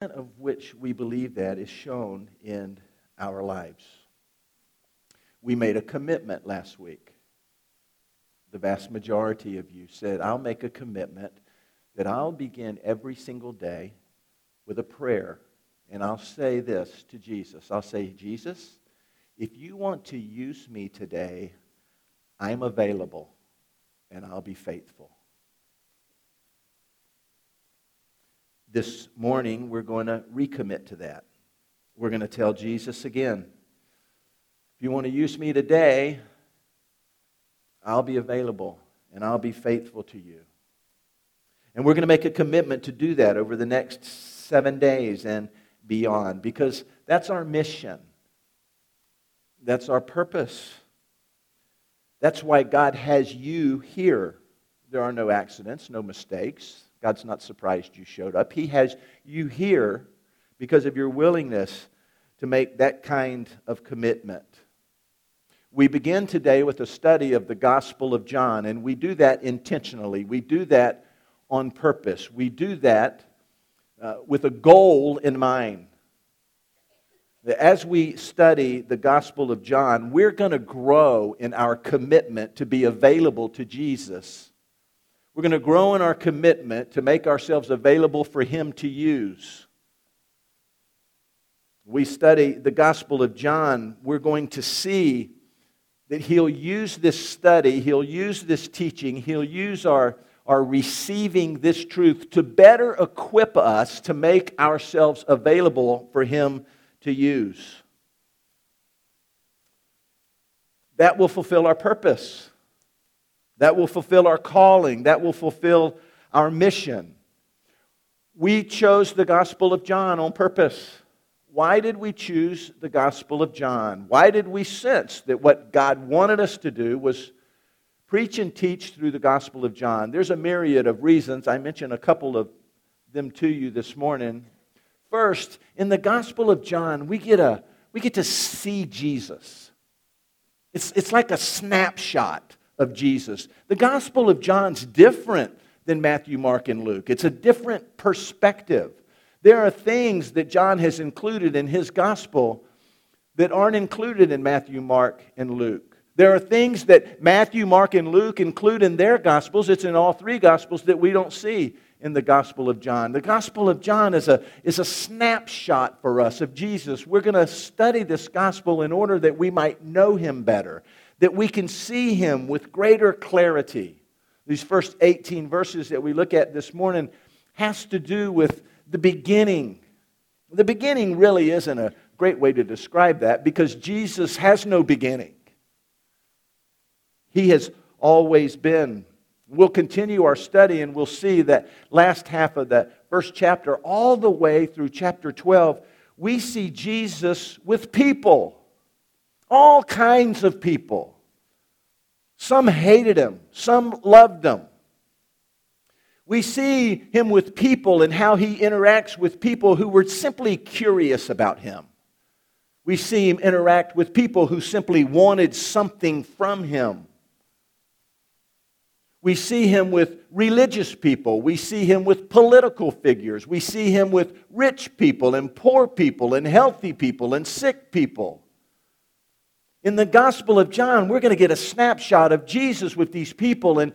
of which we believe that is shown in our lives. We made a commitment last week. The vast majority of you said, I'll make a commitment that I'll begin every single day with a prayer. And I'll say this to Jesus I'll say, Jesus, if you want to use me today, I'm available and I'll be faithful. This morning, we're going to recommit to that. We're going to tell Jesus again if you want to use me today, I'll be available and I'll be faithful to you. And we're going to make a commitment to do that over the next seven days and beyond because that's our mission. That's our purpose. That's why God has you here. There are no accidents, no mistakes. God's not surprised you showed up. He has you here because of your willingness to make that kind of commitment. We begin today with a study of the Gospel of John, and we do that intentionally. We do that on purpose. We do that uh, with a goal in mind. As we study the Gospel of John, we're going to grow in our commitment to be available to Jesus we're going to grow in our commitment to make ourselves available for Him to use. We study the Gospel of John, we're going to see that He'll use this study, He'll use this teaching, He'll use our, our receiving this truth to better equip us to make ourselves available for Him to use. That will fulfill our purpose. That will fulfill our calling. That will fulfill our mission. We chose the Gospel of John on purpose. Why did we choose the Gospel of John? Why did we sense that what God wanted us to do was preach and teach through the Gospel of John? There's a myriad of reasons. I mentioned a couple of them to you this morning. First, in the Gospel of John, we get, a, we get to see Jesus. It's, it's like a snapshot of Jesus. The Gospel of John's different than Matthew, Mark, and Luke. It's a different perspective. There are things that John has included in his Gospel that aren't included in Matthew, Mark, and Luke. There are things that Matthew, Mark, and Luke include in their Gospels. It's in all three Gospels that we don't see in the Gospel of John. The Gospel of John is a, is a snapshot for us of Jesus. We're going to study this Gospel in order that we might know him better that we can see him with greater clarity. These first 18 verses that we look at this morning has to do with the beginning. The beginning really isn't a great way to describe that because Jesus has no beginning. He has always been. We'll continue our study and we'll see that last half of that first chapter, all the way through chapter 12, we see Jesus with people. All kinds of people. Some hated him, some loved him. We see him with people and how he interacts with people who were simply curious about him. We see him interact with people who simply wanted something from him. We see him with religious people. We see him with political figures. We see him with rich people and poor people and healthy people and sick people. In the Gospel of John, we're going to get a snapshot of Jesus with these people and,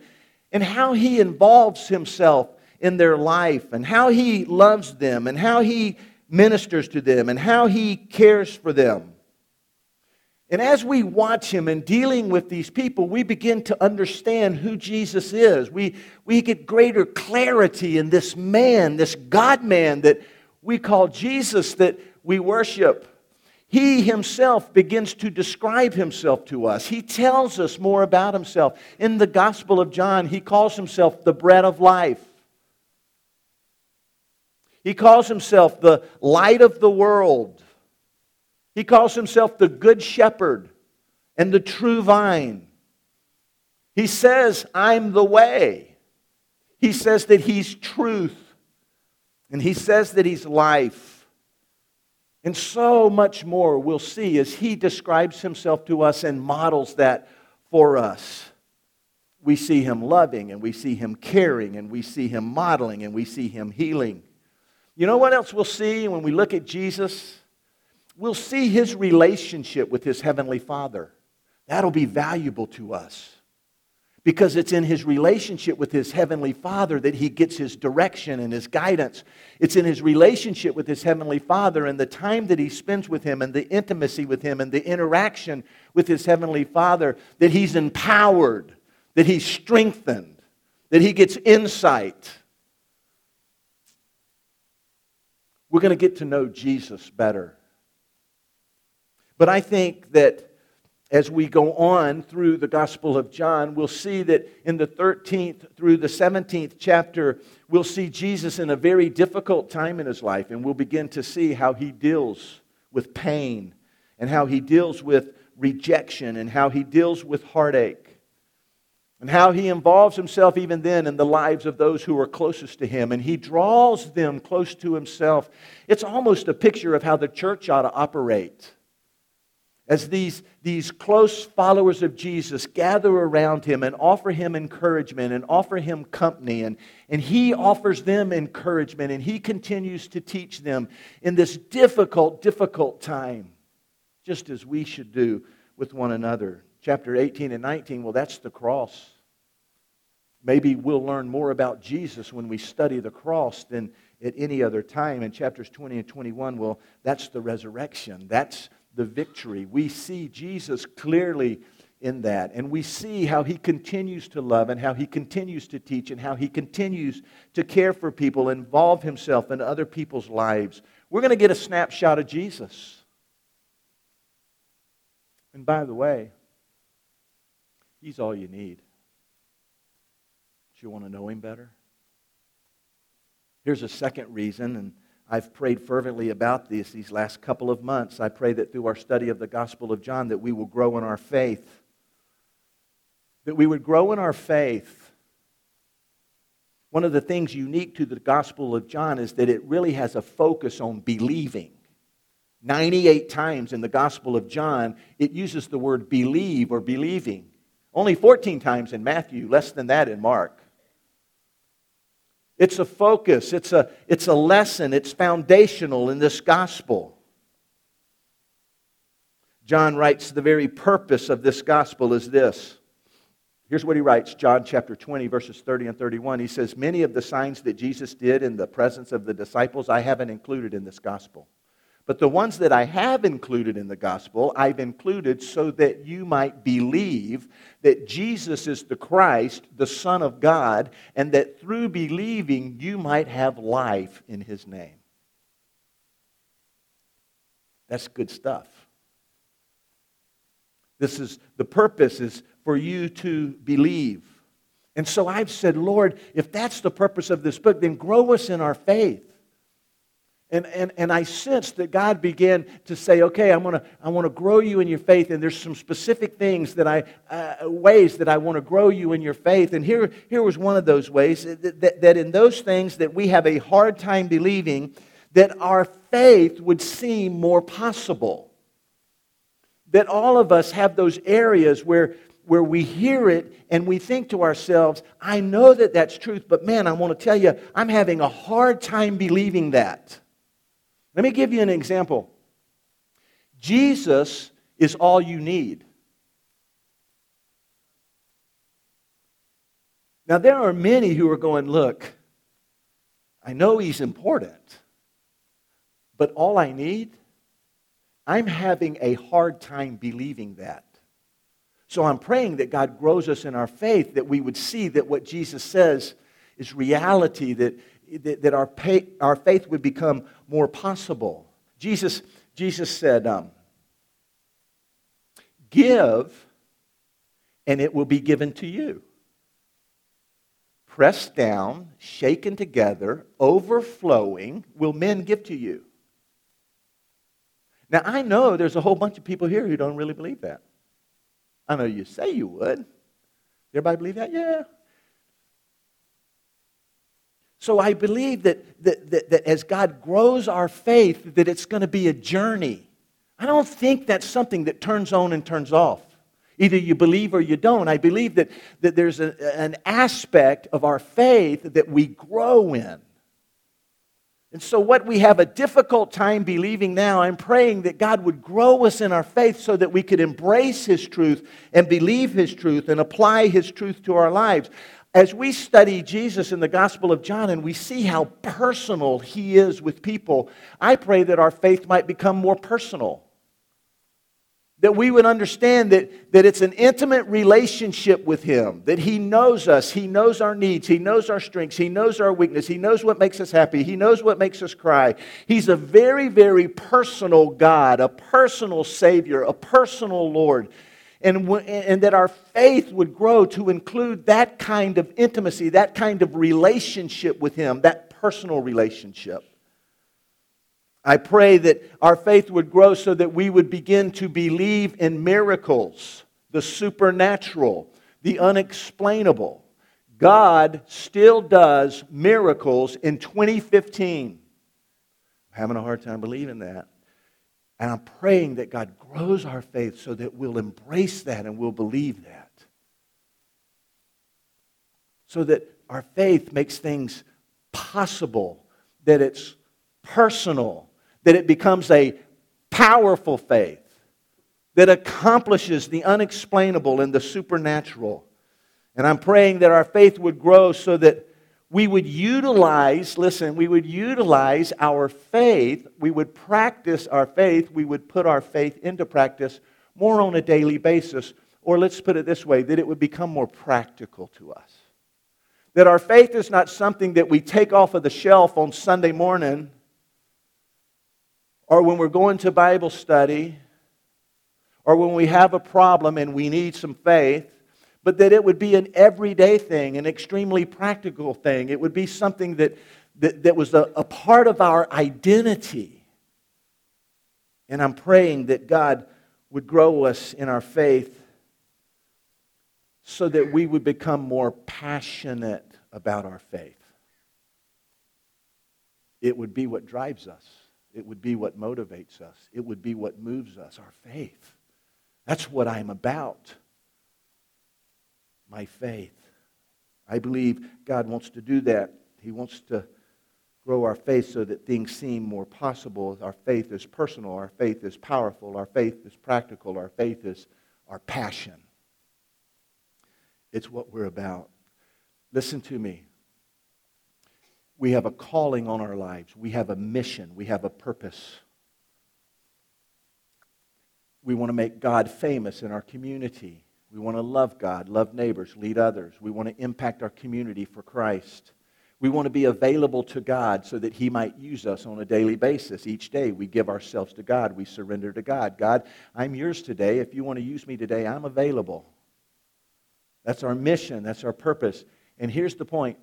and how he involves himself in their life and how he loves them and how he ministers to them and how he cares for them. And as we watch him and dealing with these people, we begin to understand who Jesus is. We, we get greater clarity in this man, this God man that we call Jesus, that we worship. He himself begins to describe himself to us. He tells us more about himself. In the Gospel of John, he calls himself the bread of life. He calls himself the light of the world. He calls himself the good shepherd and the true vine. He says, I'm the way. He says that he's truth. And he says that he's life. And so much more we'll see as he describes himself to us and models that for us. We see him loving and we see him caring and we see him modeling and we see him healing. You know what else we'll see when we look at Jesus? We'll see his relationship with his heavenly Father. That'll be valuable to us because it's in his relationship with his heavenly Father that he gets his direction and his guidance. It's in his relationship with his heavenly Father and the time that he spends with him and the intimacy with him and the interaction with his heavenly Father that he's empowered, that he's strengthened, that he gets insight. We're going to get to know Jesus better. But I think that as we go on through the Gospel of John, we'll see that in the 13th through the 17th chapter, we'll see Jesus in a very difficult time in his life, and we'll begin to see how he deals with pain, and how he deals with rejection, and how he deals with heartache, and how he involves himself even then in the lives of those who are closest to him, and he draws them close to himself. It's almost a picture of how the church ought to operate as these, these close followers of Jesus gather around him and offer him encouragement and offer him company, and, and he offers them encouragement and he continues to teach them in this difficult, difficult time, just as we should do with one another. Chapter 18 and 19, well, that's the cross. Maybe we'll learn more about Jesus when we study the cross than at any other time. In chapters 20 and 21, well, that's the resurrection. That's the victory. We see Jesus clearly in that. And we see how he continues to love and how he continues to teach and how he continues to care for people, involve himself in other people's lives. We're going to get a snapshot of Jesus. And by the way, he's all you need. Do you want to know him better? Here's a second reason, and I've prayed fervently about this these last couple of months. I pray that through our study of the Gospel of John that we will grow in our faith. That we would grow in our faith. One of the things unique to the Gospel of John is that it really has a focus on believing. 98 times in the Gospel of John, it uses the word believe or believing. Only 14 times in Matthew, less than that in Mark. It's a focus, it's a, it's a lesson, it's foundational in this gospel. John writes the very purpose of this gospel is this. Here's what he writes John chapter 20, verses 30 and 31. He says, Many of the signs that Jesus did in the presence of the disciples, I haven't included in this gospel. But the ones that I have included in the gospel, I've included so that you might believe that Jesus is the Christ, the Son of God, and that through believing you might have life in his name. That's good stuff. This is the purpose is for you to believe. And so I've said, Lord, if that's the purpose of this book, then grow us in our faith. And, and, and I sensed that God began to say, okay, I'm gonna, I want to grow you in your faith, and there's some specific things that I, uh, ways that I want to grow you in your faith. And here, here was one of those ways that, that, that in those things that we have a hard time believing, that our faith would seem more possible. That all of us have those areas where, where we hear it and we think to ourselves, I know that that's truth, but man, I want to tell you, I'm having a hard time believing that. Let me give you an example. Jesus is all you need. Now, there are many who are going, Look, I know he's important, but all I need, I'm having a hard time believing that. So I'm praying that God grows us in our faith, that we would see that what Jesus says is reality, that that our, pay, our faith would become more possible. Jesus, Jesus said, um, Give, and it will be given to you. Pressed down, shaken together, overflowing, will men give to you. Now, I know there's a whole bunch of people here who don't really believe that. I know you say you would. Everybody believe that? Yeah. So I believe that, that, that, that, as God grows our faith, that it's going to be a journey. I don't think that's something that turns on and turns off. Either you believe or you don't. I believe that, that there's a, an aspect of our faith that we grow in. And so, what we have a difficult time believing now, I'm praying that God would grow us in our faith so that we could embrace His truth and believe His truth and apply His truth to our lives. As we study Jesus in the Gospel of John and we see how personal He is with people, I pray that our faith might become more personal that we would understand that, that it's an intimate relationship with Him, that He knows us, He knows our needs, He knows our strengths, He knows our weakness, He knows what makes us happy, He knows what makes us cry. He's a very, very personal God, a personal Savior, a personal Lord. And, and that our faith would grow to include that kind of intimacy, that kind of relationship with Him, that personal relationship. I pray that our faith would grow so that we would begin to believe in miracles, the supernatural, the unexplainable. God still does miracles in 2015. I'm having a hard time believing that. And I'm praying that God grows our faith so that we'll embrace that and we'll believe that. So that our faith makes things possible, that it's personal, that it becomes a powerful faith that accomplishes the unexplainable and the supernatural. And I'm praying that our faith would grow so that we would utilize, listen, we would utilize our faith, we would practice our faith, we would put our faith into practice more on a daily basis. Or let's put it this way that it would become more practical to us. That our faith is not something that we take off of the shelf on Sunday morning or when we're going to Bible study, or when we have a problem and we need some faith, but that it would be an everyday thing, an extremely practical thing. It would be something that, that, that was a, a part of our identity. And I'm praying that God would grow us in our faith so that we would become more passionate about our faith. It would be what drives us. It would be what motivates us. It would be what moves us, our faith. That's what I'm about. My faith. I believe God wants to do that. He wants to grow our faith so that things seem more possible. Our faith is personal. Our faith is powerful. Our faith is practical. Our faith is our passion. It's what we're about. Listen to me. We have a calling on our lives. We have a mission. We have a purpose. We want to make God famous in our community. We want to love God, love neighbors, lead others. We want to impact our community for Christ. We want to be available to God so that He might use us on a daily basis. Each day we give ourselves to God. We surrender to God. God, I'm yours today. If you want to use me today, I'm available. That's our mission. That's our purpose. And here's the point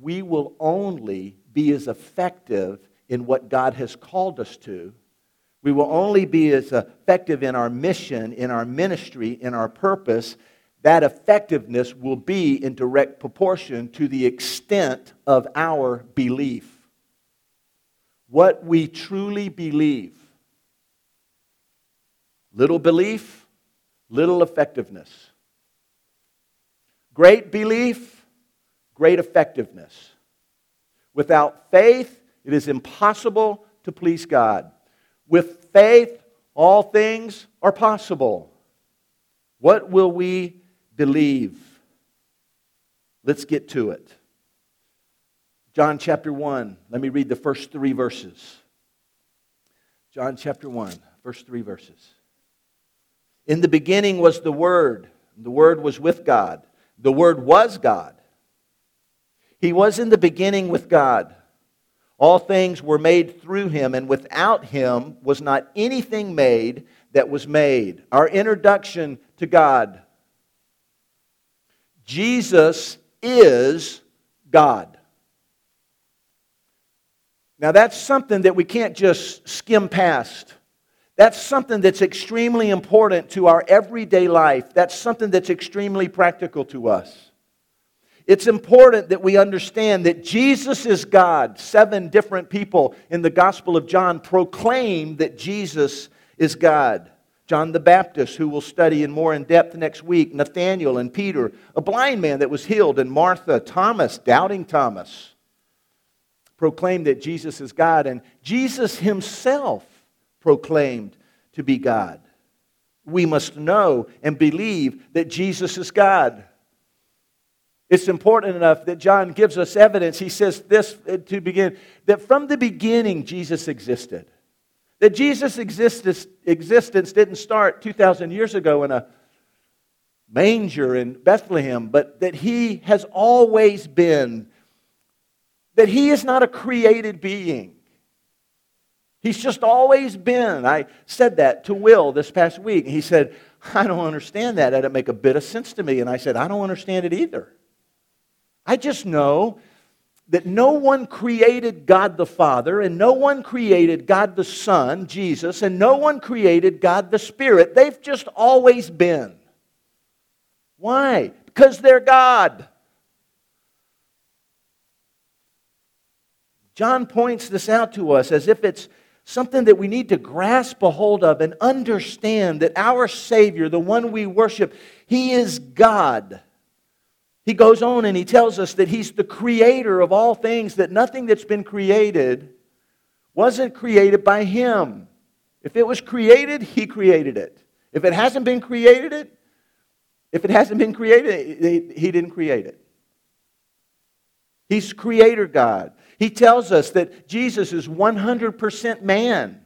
we will only be as effective in what God has called us to. We will only be as effective in our mission, in our ministry, in our purpose. That effectiveness will be in direct proportion to the extent of our belief. What we truly believe. Little belief, little effectiveness. Great belief, great effectiveness. Without faith, it is impossible to please God. With faith, all things are possible. What will we believe? Let's get to it. John chapter 1. Let me read the first three verses. John chapter 1, first three verses. In the beginning was the Word, the Word was with God, the Word was God. He was in the beginning with God. All things were made through him, and without him was not anything made that was made. Our introduction to God Jesus is God. Now, that's something that we can't just skim past. That's something that's extremely important to our everyday life. That's something that's extremely practical to us. It's important that we understand that Jesus is God. Seven different people in the Gospel of John proclaim that Jesus is God. John the Baptist, who we'll study in more in depth next week, Nathaniel and Peter, a blind man that was healed, and Martha, Thomas, doubting Thomas. proclaimed that Jesus is God, and Jesus himself proclaimed to be God. We must know and believe that Jesus is God. It's important enough that John gives us evidence. He says this uh, to begin that from the beginning, Jesus existed. That Jesus' existence didn't start 2,000 years ago in a manger in Bethlehem, but that he has always been, that he is not a created being. He's just always been. I said that to Will this past week. He said, I don't understand that. That didn't make a bit of sense to me. And I said, I don't understand it either. I just know that no one created God the Father, and no one created God the Son, Jesus, and no one created God the Spirit. They've just always been. Why? Because they're God. John points this out to us as if it's something that we need to grasp a hold of and understand that our Savior, the one we worship, He is God. He goes on and he tells us that He's the creator of all things, that nothing that's been created wasn't created by Him. If it was created, He created it. If it hasn't been created, it, if it hasn't been created, He didn't create it. He's creator God. He tells us that Jesus is 100% man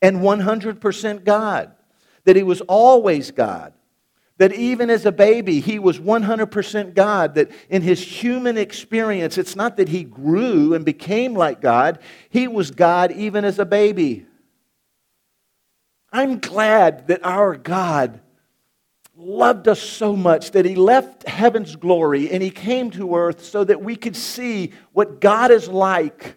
and 100% God, that He was always God. That even as a baby, he was 100% God. That in his human experience, it's not that he grew and became like God, he was God even as a baby. I'm glad that our God loved us so much that he left heaven's glory and he came to earth so that we could see what God is like.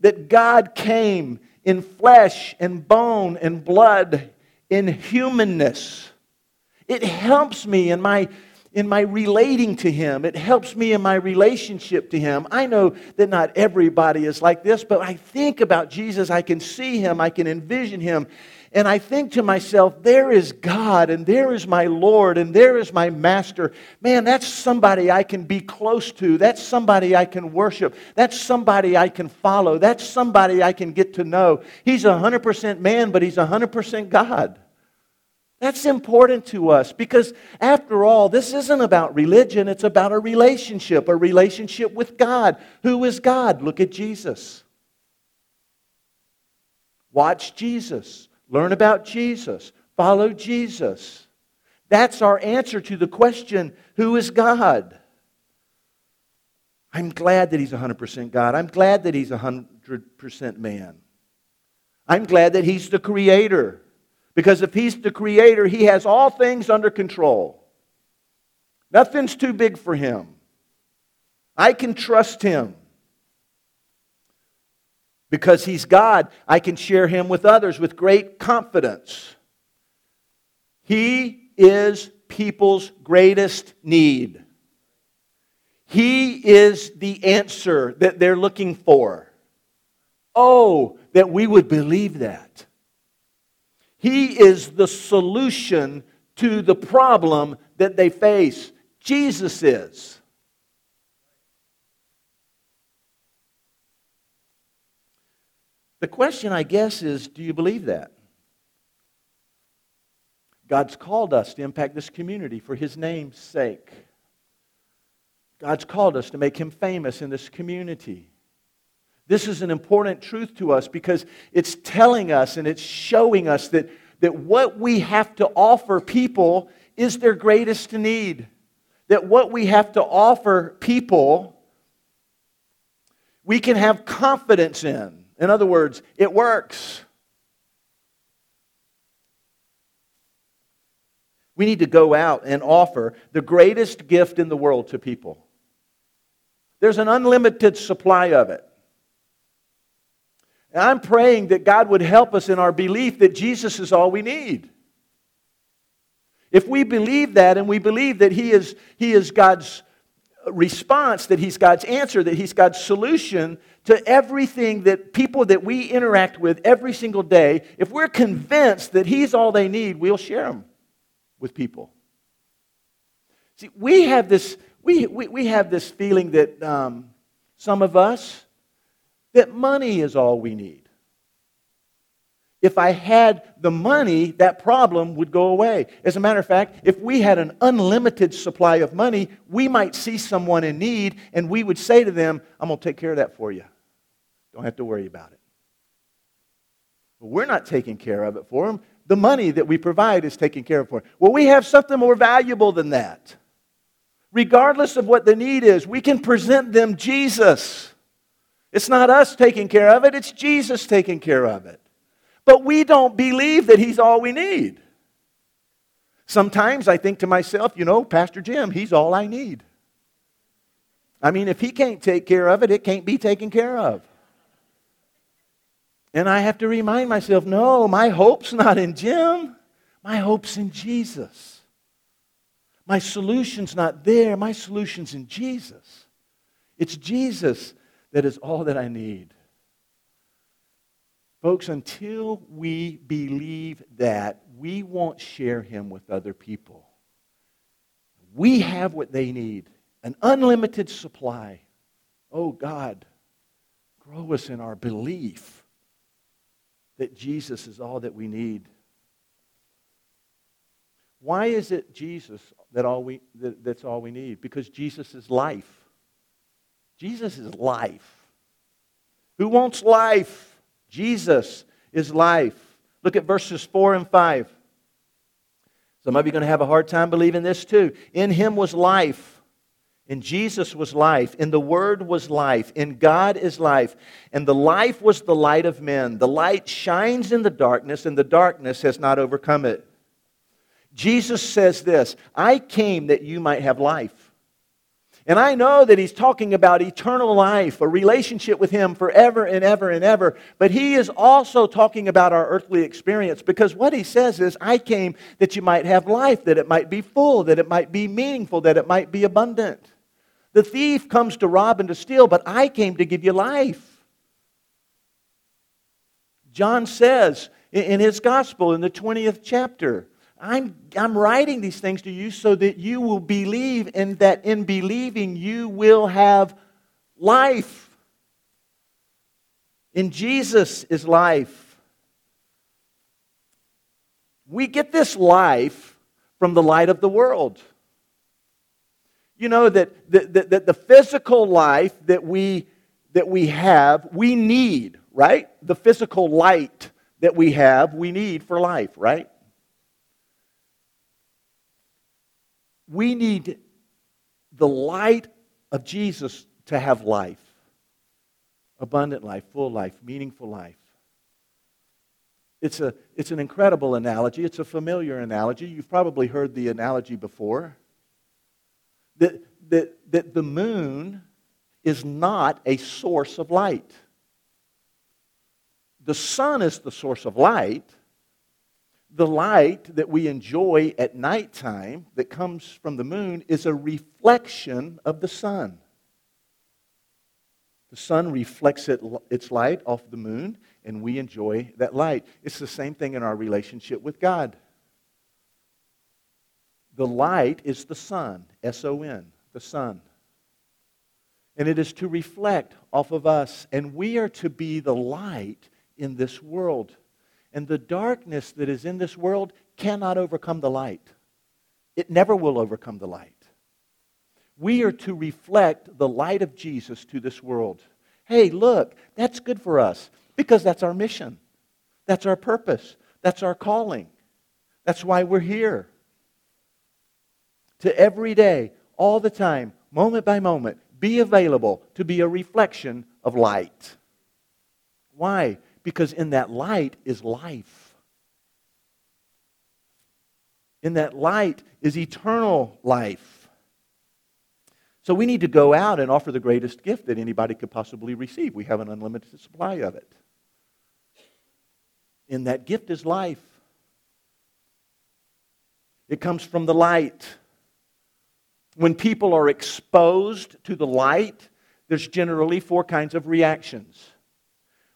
That God came in flesh and bone and blood, in humanness. It helps me in my in my relating to him. It helps me in my relationship to him. I know that not everybody is like this, but I think about Jesus, I can see him, I can envision him, and I think to myself, there is God, and there is my Lord, and there is my Master. Man, that's somebody I can be close to. That's somebody I can worship. That's somebody I can follow. That's somebody I can get to know. He's 100% man, but he's 100% God. That's important to us because, after all, this isn't about religion, it's about a relationship, a relationship with God. Who is God? Look at Jesus. Watch Jesus. Learn about Jesus. Follow Jesus. That's our answer to the question who is God? I'm glad that He's 100% God. I'm glad that He's 100% man. I'm glad that He's the Creator. Because if He's the Creator, He has all things under control. Nothing's too big for Him. I can trust Him. Because he's God, I can share him with others with great confidence. He is people's greatest need. He is the answer that they're looking for. Oh, that we would believe that. He is the solution to the problem that they face. Jesus is. The question, I guess, is do you believe that? God's called us to impact this community for His name's sake. God's called us to make Him famous in this community. This is an important truth to us because it's telling us and it's showing us that, that what we have to offer people is their greatest need. That what we have to offer people, we can have confidence in. In other words, it works. We need to go out and offer the greatest gift in the world to people. There's an unlimited supply of it. And I'm praying that God would help us in our belief that Jesus is all we need. If we believe that and we believe that He is, he is God's response, that He's God's answer, that He's God's solution to everything that people that we interact with every single day, if we're convinced that He's all they need, we'll share Him with people. See, we have this, we, we, we have this feeling that um, some of us, that money is all we need. If I had the money, that problem would go away. As a matter of fact, if we had an unlimited supply of money, we might see someone in need and we would say to them, I'm going to take care of that for you. Don't have to worry about it. But we're not taking care of it for them. The money that we provide is taken care of for them. Well, we have something more valuable than that. Regardless of what the need is, we can present them Jesus. It's not us taking care of it, it's Jesus taking care of it. But we don't believe that He's all we need. Sometimes I think to myself, you know, Pastor Jim, He's all I need. I mean, if He can't take care of it, it can't be taken care of. And I have to remind myself no, my hope's not in Jim, my hope's in Jesus. My solution's not there, my solution's in Jesus. It's Jesus that is all that I need. Folks, until we believe that, we won't share him with other people. We have what they need an unlimited supply. Oh, God, grow us in our belief that Jesus is all that we need. Why is it Jesus that all we, that, that's all we need? Because Jesus is life. Jesus is life. Who wants life? Jesus is life. Look at verses 4 and 5. Some of you are going to have a hard time believing this too. In him was life. In Jesus was life. In the Word was life. In God is life. And the life was the light of men. The light shines in the darkness, and the darkness has not overcome it. Jesus says this I came that you might have life and I know that he's talking about eternal life, a relationship with him forever and ever and ever. But he is also talking about our earthly experience because what he says is, I came that you might have life, that it might be full, that it might be meaningful, that it might be abundant. The thief comes to rob and to steal, but I came to give you life. John says in his gospel in the 20th chapter, I'm, I'm writing these things to you so that you will believe, and that in believing you will have life. In Jesus is life. We get this life from the light of the world. You know that, that, that the physical life that we, that we have, we need, right? The physical light that we have, we need for life, right? We need the light of Jesus to have life abundant life, full life, meaningful life. It's, a, it's an incredible analogy. It's a familiar analogy. You've probably heard the analogy before. That, that, that the moon is not a source of light. The sun is the source of light, the light that we enjoy at nighttime that comes from the moon is a reflection of the sun. The sun reflects it, its light off the moon, and we enjoy that light. It's the same thing in our relationship with God. The light is the sun, S O N, the sun. And it is to reflect off of us, and we are to be the light in this world. And the darkness that is in this world cannot overcome the light. It never will overcome the light. We are to reflect the light of Jesus to this world. Hey, look, that's good for us because that's our mission. That's our purpose. That's our calling. That's why we're here. To every day, all the time, moment by moment, be available to be a reflection of light. Why? Because in that light is life. In that light is eternal life. So we need to go out and offer the greatest gift that anybody could possibly receive. We have an unlimited supply of it. In that gift is life. It comes from the light. When people are exposed to the light, there's generally four kinds of reactions.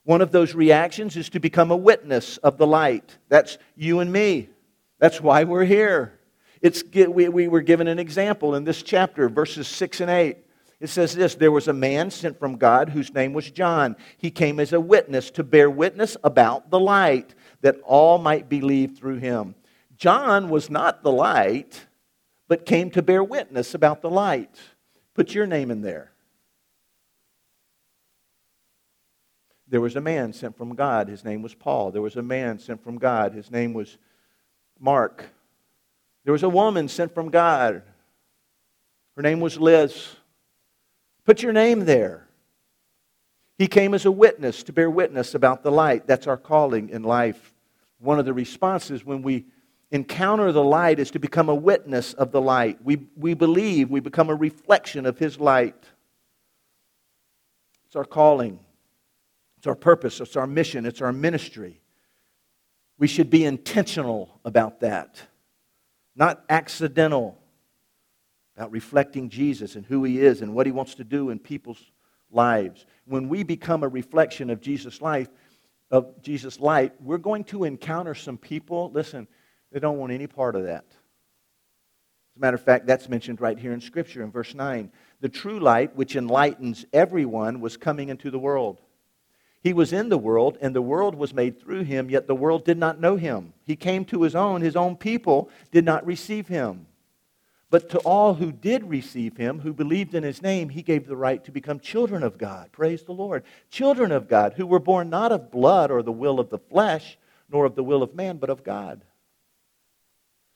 One of those reactions is to become a witness of the light. That's you and me. That's why we're here. It's, we, we were given an example in this chapter, verses 6 and 8. It says this There was a man sent from God whose name was John. He came as a witness to bear witness about the light, that all might believe through him. John was not the light, but came to bear witness about the light. Put your name in there. There was a man sent from God. His name was Paul. There was a man sent from God. His name was Mark. There was a woman sent from God. Her name was Liz. Put your name there. He came as a witness to bear witness about the light. That's our calling in life. One of the responses when we encounter the light is to become a witness of the light. We, we believe we become a reflection of His light. It's our calling, it's our purpose, it's our mission, it's our ministry. We should be intentional about that, not accidental about reflecting Jesus and who he is and what he wants to do in people's lives. When we become a reflection of Jesus' life, of Jesus' light, we're going to encounter some people, listen, they don't want any part of that. As a matter of fact, that's mentioned right here in Scripture in verse 9. The true light, which enlightens everyone, was coming into the world. He was in the world, and the world was made through him, yet the world did not know him. He came to his own, his own people did not receive him. But to all who did receive him, who believed in his name, he gave the right to become children of God. Praise the Lord. Children of God, who were born not of blood or the will of the flesh, nor of the will of man, but of God.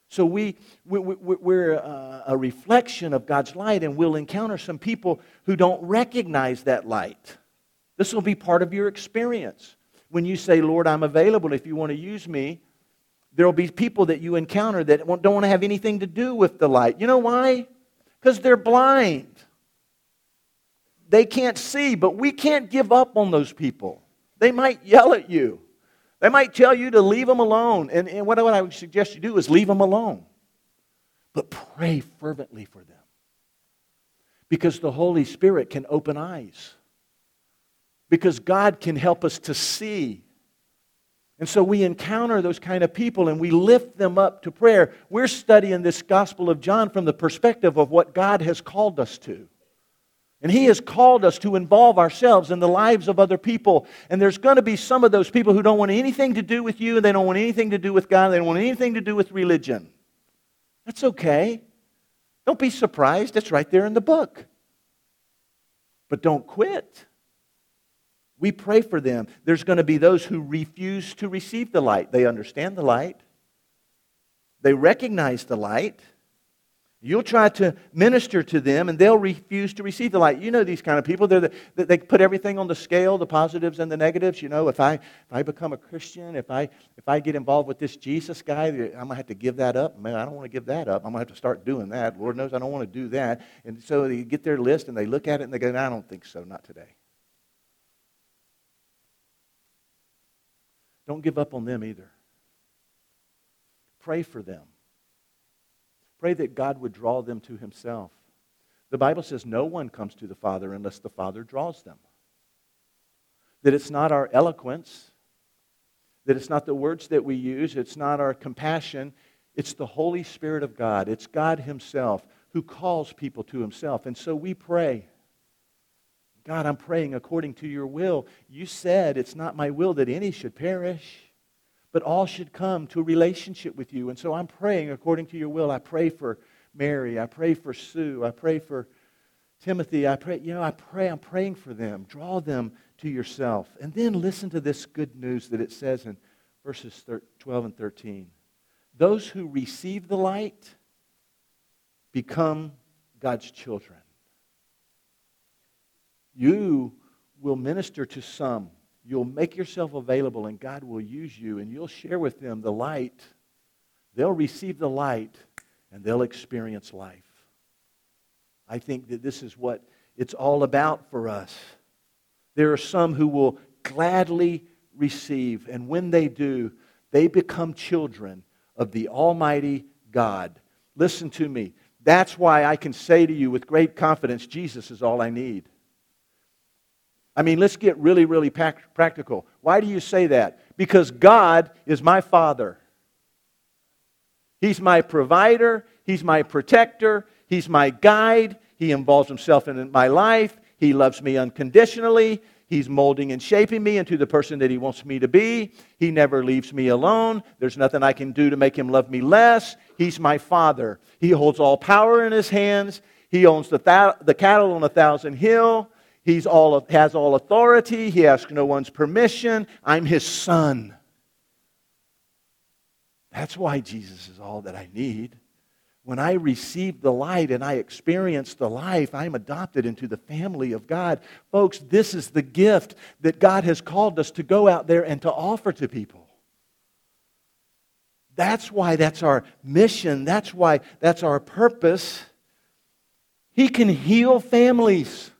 So we, we, we're uh, a reflection of God's light, and we'll encounter some people who don't recognize that light. This will be part of your experience. When you say, Lord, I'm available if you want to use me, there will be people that you encounter that don't want to have anything to do with the light. You know why? Because they're blind. They can't see, but we can't give up on those people. They might yell at you. They might tell you to leave them alone. And, and what, what I would suggest you do is leave them alone. But pray fervently for them. Because the Holy Spirit can open eyes. Because God can help us to see and so we encounter those kind of people and we lift them up to prayer. We're studying this Gospel of John from the perspective of what God has called us to. And He has called us to involve ourselves in the lives of other people. And there's going to be some of those people who don't want anything to do with you, and they don't want anything to do with God, they don't want anything to do with religion. That's okay. Don't be surprised, it's right there in the book. But don't quit. We pray for them. There's going to be those who refuse to receive the light. They understand the light, they recognize the light. You'll try to minister to them, and they'll refuse to receive the light. You know these kind of people. The, they put everything on the scale, the positives and the negatives. You know, if I, if I become a Christian, if I, if I get involved with this Jesus guy, I'm going to have to give that up. Man, I don't want to give that up. I'm going to have to start doing that. Lord knows I don't want to do that. And so they get their list, and they look at it, and they go, I don't think so, not today. Don't give up on them either. Pray for them. Pray that God would draw them to Himself. The Bible says no one comes to the Father unless the Father draws them. That it's not our eloquence, that it's not the words that we use, it's not our compassion, it's the Holy Spirit of God. It's God Himself who calls people to Himself. And so we pray God, I'm praying according to your will. You said it's not my will that any should perish, but all should come to a relationship with you. And so I'm praying according to your will. I pray for Mary. I pray for Sue. I pray for Timothy. I pray, you know, I pray, I'm praying for them. Draw them to yourself. And then listen to this good news that it says in verses 12 and 13. Those who receive the light become God's children. You will minister to some. You'll make yourself available, and God will use you, and you'll share with them the light. They'll receive the light, and they'll experience life. I think that this is what it's all about for us. There are some who will gladly receive, and when they do, they become children of the Almighty God. Listen to me. That's why I can say to you with great confidence Jesus is all I need. I mean, let's get really, really practical. Why do you say that? Because God is my Father. He's my provider, He's my protector, He's my guide, He involves himself in my life. He loves me unconditionally. He's molding and shaping me into the person that He wants me to be. He never leaves me alone. There's nothing I can do to make Him love me less. He's my Father. He holds all power in His hands. He owns the, th- the cattle on a thousand hill. He all, has all authority. He asks no one's permission. I'm His Son. That's why Jesus is all that I need when I receive the light and I experience the life, I'm adopted into the family of God. Folks, this is the gift that God has called us to go out there and to offer to people. That's why that's our mission. That's why that's our purpose. He can heal families.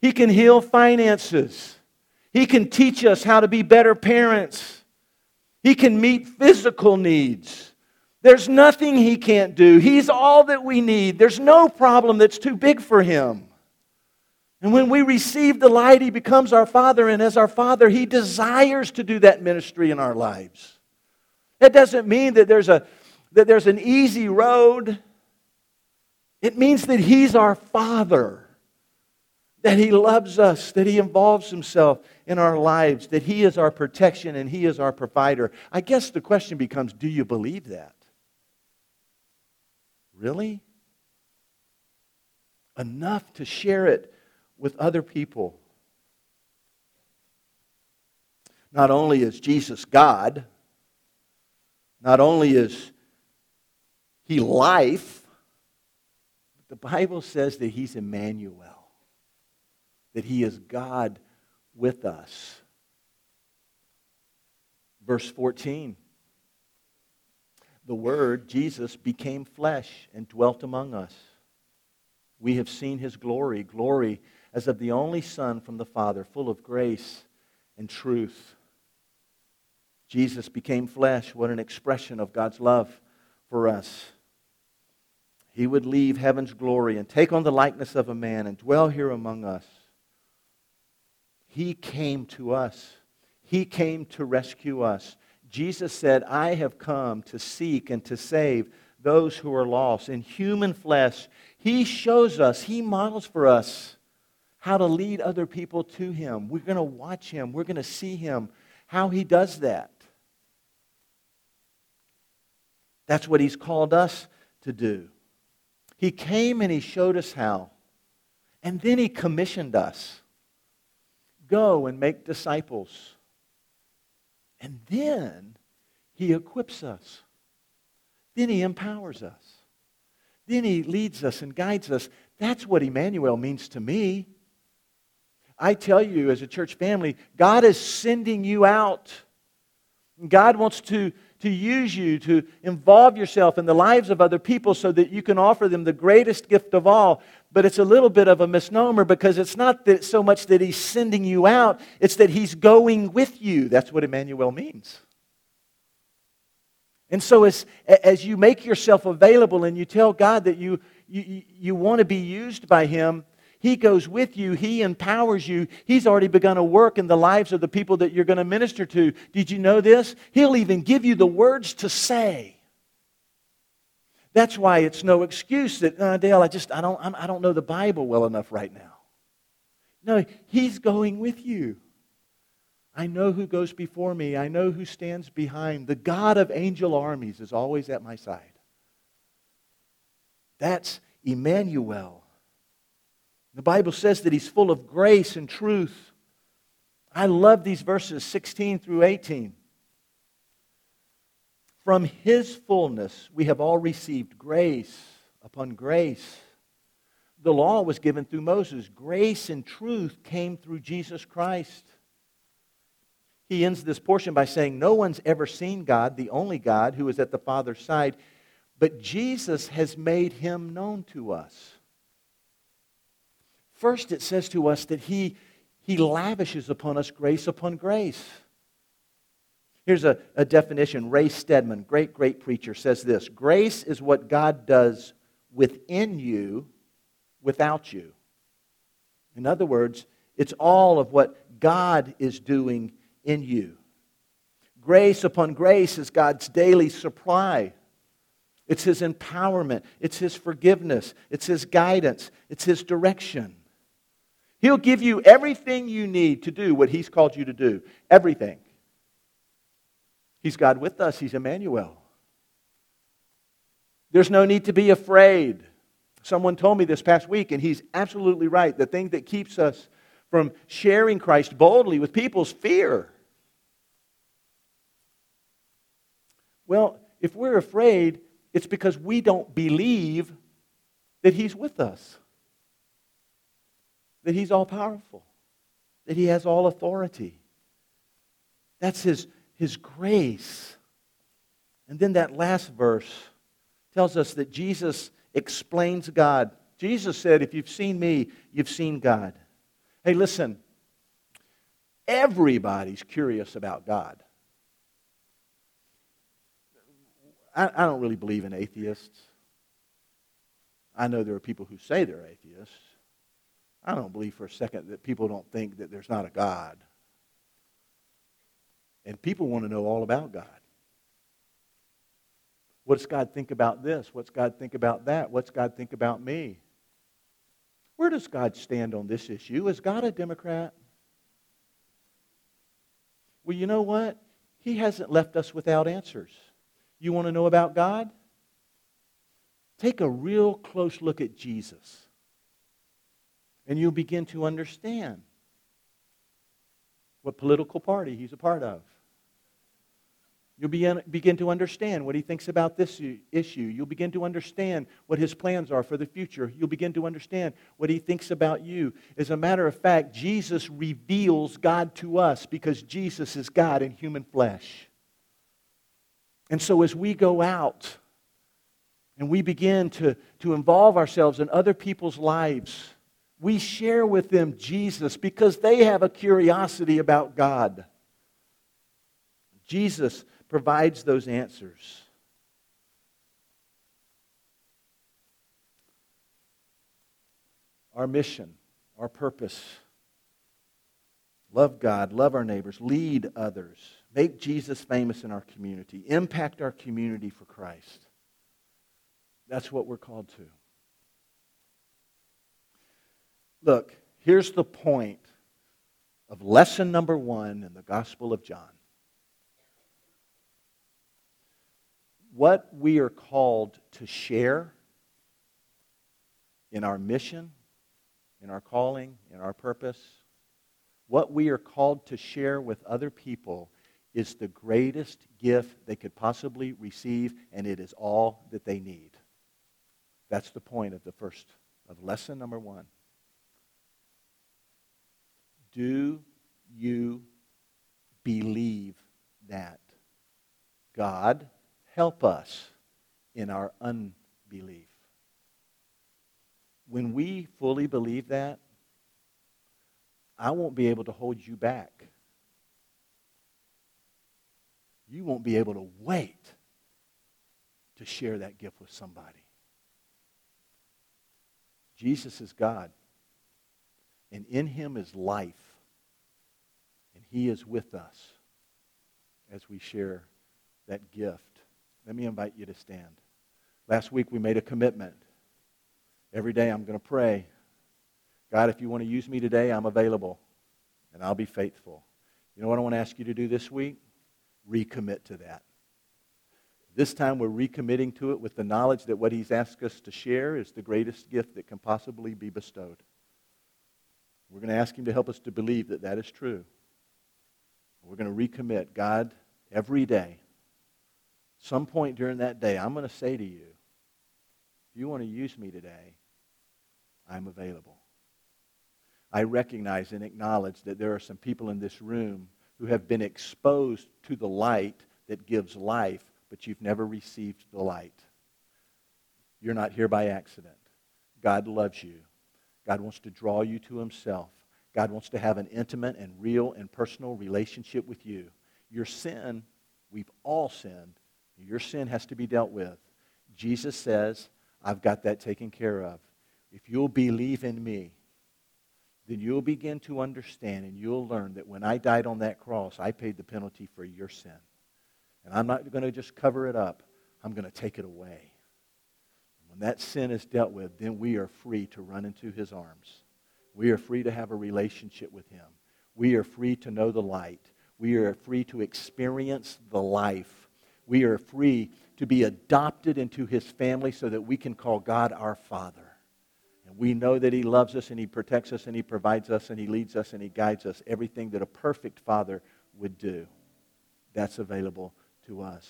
He can heal finances. He can teach us how to be better parents. He can meet physical needs. There's nothing he can't do. He's all that we need. There's no problem that's too big for him. And when we receive the light, he becomes our Father. And as our Father, he desires to do that ministry in our lives. That doesn't mean that there's, a, that there's an easy road. It means that he's our Father, that he loves us, that he involves himself in our lives, that he is our protection and he is our provider. I guess the question becomes do you believe that? Really? Enough to share it with other people. Not only is Jesus God, not only is he life, the Bible says that he's Emmanuel, that he is God with us. Verse 14 the Word, Jesus, became flesh and dwelt among us. We have seen his glory, glory as of the only Son from the Father, full of grace and truth. Jesus became flesh. What an expression of God's love for us. He would leave heaven's glory and take on the likeness of a man and dwell here among us. He came to us. He came to rescue us. Jesus said, I have come to seek and to save those who are lost. In human flesh, He shows us, He models for us how to lead other people to Him. We're going to watch Him, we're going to see Him, how He does that. That's what He's called us to do. He came and He showed us how. And then He commissioned us go and make disciples. And then he equips us. Then he empowers us. Then he leads us and guides us. That's what Emmanuel means to me. I tell you, as a church family, God is sending you out. God wants to to use you to involve yourself in the lives of other people so that you can offer them the greatest gift of all. But it's a little bit of a misnomer because it's not that so much that he's sending you out, it's that he's going with you. That's what Emmanuel means. And so, as, as you make yourself available and you tell God that you, you, you want to be used by Him, he goes with you, He empowers you. He's already begun a work in the lives of the people that you're going to minister to. Did you know this? He'll even give you the words to say. That's why it's no excuse that, Dale, I just, I don't, I'm, I don't know the Bible well enough right now. No, He's going with you. I know who goes before me. I know who stands behind. The God of angel armies is always at my side. That's Emmanuel. The Bible says that he's full of grace and truth. I love these verses 16 through 18. From his fullness we have all received grace upon grace. The law was given through Moses. Grace and truth came through Jesus Christ. He ends this portion by saying, No one's ever seen God, the only God who is at the Father's side, but Jesus has made him known to us. First, it says to us that He, he lavishes upon us grace upon grace. Here's a, a definition. Ray Stedman, great, great preacher, says this Grace is what God does within you without you. In other words, it's all of what God is doing in you. Grace upon grace is God's daily supply It's His empowerment. It's His forgiveness. It's His guidance. It's His direction. He'll give you everything you need to do what He's called you to do. Everything. He's God with us. He's Emmanuel. There's no need to be afraid. Someone told me this past week, and he's absolutely right. The thing that keeps us from sharing Christ boldly with people's fear. Well, if we're afraid, it's because we don't believe that He's with us, that He's all powerful, that He has all authority. That's His, his grace. And then that last verse tells us that Jesus explains God. Jesus said, If you've seen me, you've seen God. Hey, listen, everybody's curious about God. I, I, don't really believe in atheists. I know there are people who say they're atheists. I don't believe for a second that people don't think that there's not a God. And people want to know all about God. What does God think about this? What's God think about that? What's God think about me? Where does God stand on this issue? Is God a Democrat? Well, you know what? He hasn't left us without answers. You want to know about God? Take a real close look at Jesus, and you'll begin to understand what political party he's a part of. You'll begin, to understand what he thinks about this issue. You'll begin to understand what his plans are for the future. You'll begin to understand what he thinks about you. As a matter of fact, Jesus reveals God to us because Jesus is God in human flesh. And so as we go out and we begin to, to involve ourselves in other people's lives, we share with them Jesus because they have a curiosity about God. Jesus provides those answers. Our mission, our purpose love God, love our neighbors, lead others, make Jesus famous in our community, impact our community for Christ. That's what we're called to. Look, here's the point of lesson number one in the Gospel of John. What we are called to share in our mission, in our calling, in our purpose, what we are called to share with other people is the greatest gift they could possibly receive, and it is all that they need. That's the point of the first, of lesson number one. Do you believe that God help us in our unbelief. When we fully believe that, I won't be able to hold you back. You won't be able to wait to share that gift with somebody. Jesus is God, and in him is life, and he is with us as we share that gift. Let me invite you to stand. Last week we made a commitment. Every day I'm going to pray. God, if you want to use me today, I'm available and I'll be faithful. You know what I want to ask you to do this week? Recommit to that. This time we're recommitting to it with the knowledge that what He's asked us to share is the greatest gift that can possibly be bestowed. We're going to ask Him to help us to believe that that is true. We're going to recommit, God, every day some point during that day, I'm going to say to you, if you want to use me today, I'm available. I recognize and acknowledge that there are some people in this room who have been exposed to the light that gives life, but you've never received the light. You're not here by accident. God loves you. God wants to draw you to himself. God wants to have an intimate and real and personal relationship with you. Your sin, we've all sinned, your sin has to be dealt with. Jesus says, I've got that taken care of. If you'll believe in me, then you'll begin to understand and you'll learn that when I died on that cross, I paid the penalty for your sin. And I'm not going to just cover it up, I'm going to take it away. when that sin is dealt with, then we are free to run into his arms. We are free to have a relationship with him. We are free to know the light. We are free to experience the life. We are free to be adopted into his family so that we can call God our Father. And we know that he loves us and he protects us and he provides us and he leads us and he guides us. Everything that a perfect father would do. That's available to us.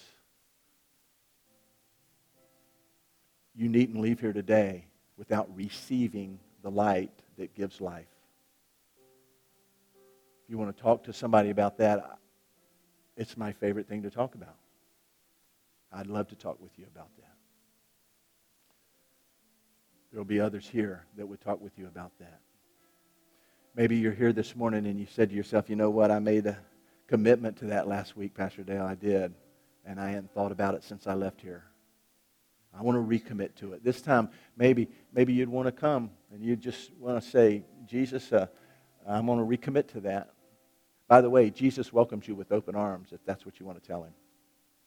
You needn't leave here today without receiving the light that gives life. If you want to talk to somebody about that, it's my favorite thing to talk about. I'd love to talk with you about that. There will be others here that would talk with you about that. Maybe you're here this morning and you said to yourself, you know what, I made a commitment to that last week, Pastor Dale. I did. And I hadn't thought about it since I left here. I want to recommit to it. This time, maybe, maybe you'd want to come and you just want to say, Jesus, uh, I'm going to recommit to that. By the way, Jesus welcomes you with open arms if that's what you want to tell him.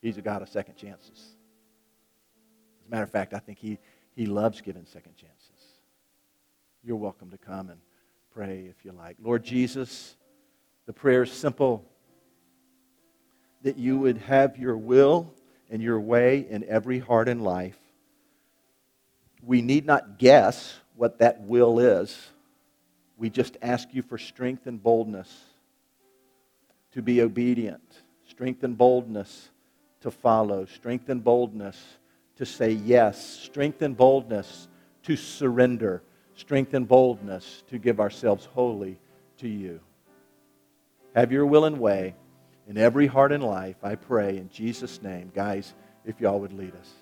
He's a God of second chances. As a matter of fact, I think he, he loves giving second chances. You're welcome to come and pray if you like. Lord Jesus, the prayer is simple that you would have your will and your way in every heart and life. We need not guess what that will is. We just ask you for strength and boldness to be obedient, strength and boldness to follow, strength and boldness to say yes, strength and boldness to surrender, strength and boldness to give ourselves wholly to you. Have your will and way in every heart and life, I pray in Jesus' name. Guys, if y'all would lead us.